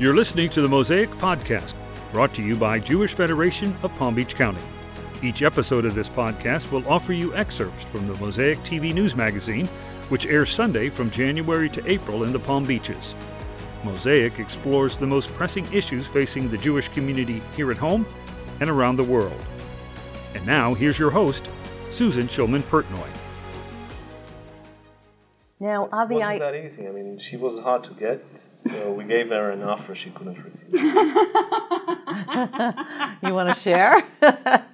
You're listening to the Mosaic Podcast, brought to you by Jewish Federation of Palm Beach County. Each episode of this podcast will offer you excerpts from the Mosaic TV News Magazine, which airs Sunday from January to April in the Palm Beaches. Mosaic explores the most pressing issues facing the Jewish community here at home and around the world. And now, here's your host, Susan Schulman Pertnoy. Now, Avi, wasn't I, that easy. I mean, she was hard to get, so we gave her an offer she couldn't refuse. you want to share?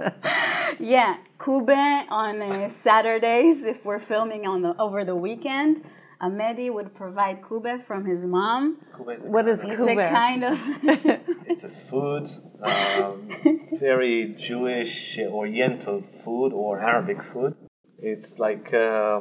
Yeah, Kube on uh, Saturdays, if we're filming on the over the weekend, Amedi would provide Kube from his mom. Kuba is a What is kind It's a kind of of- It's a food, um, very Jewish Oriental food or Arabic food. It's like uh,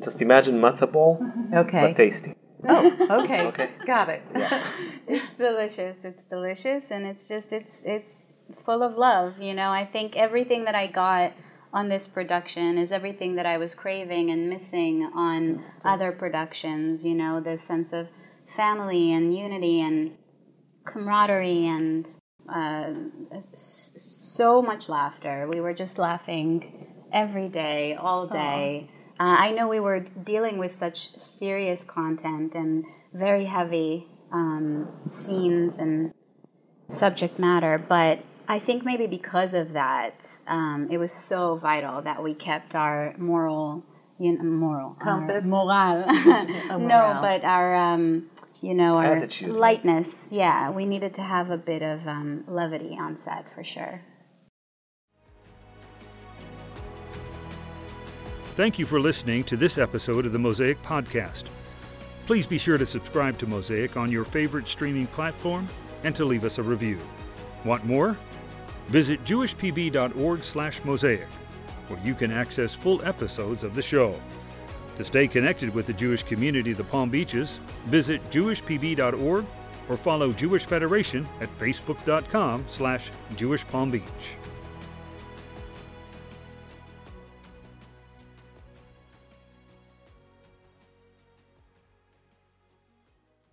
just imagine matzah ball, Okay. but tasty. Oh, okay. Okay. Got it. it's delicious. It's delicious, and it's just it's it's full of love. You know, I think everything that I got on this production is everything that I was craving and missing on other productions. You know, this sense of family and unity and camaraderie and uh, so much laughter. We were just laughing every day, all day. Uh, I know we were dealing with such serious content and very heavy um, scenes and subject matter, but I think maybe because of that, um, it was so vital that we kept our moral, you know, moral Compass? moral. no, but our, um, you know, our Attitude. lightness. Yeah, we needed to have a bit of um, levity on set for sure. Thank you for listening to this episode of the Mosaic Podcast. Please be sure to subscribe to Mosaic on your favorite streaming platform and to leave us a review. Want more? Visit jewishpb.org/mosaic, where you can access full episodes of the show. To stay connected with the Jewish community of the Palm Beaches, visit jewishpb.org or follow Jewish Federation at facebook.com/jewishpalmbeach.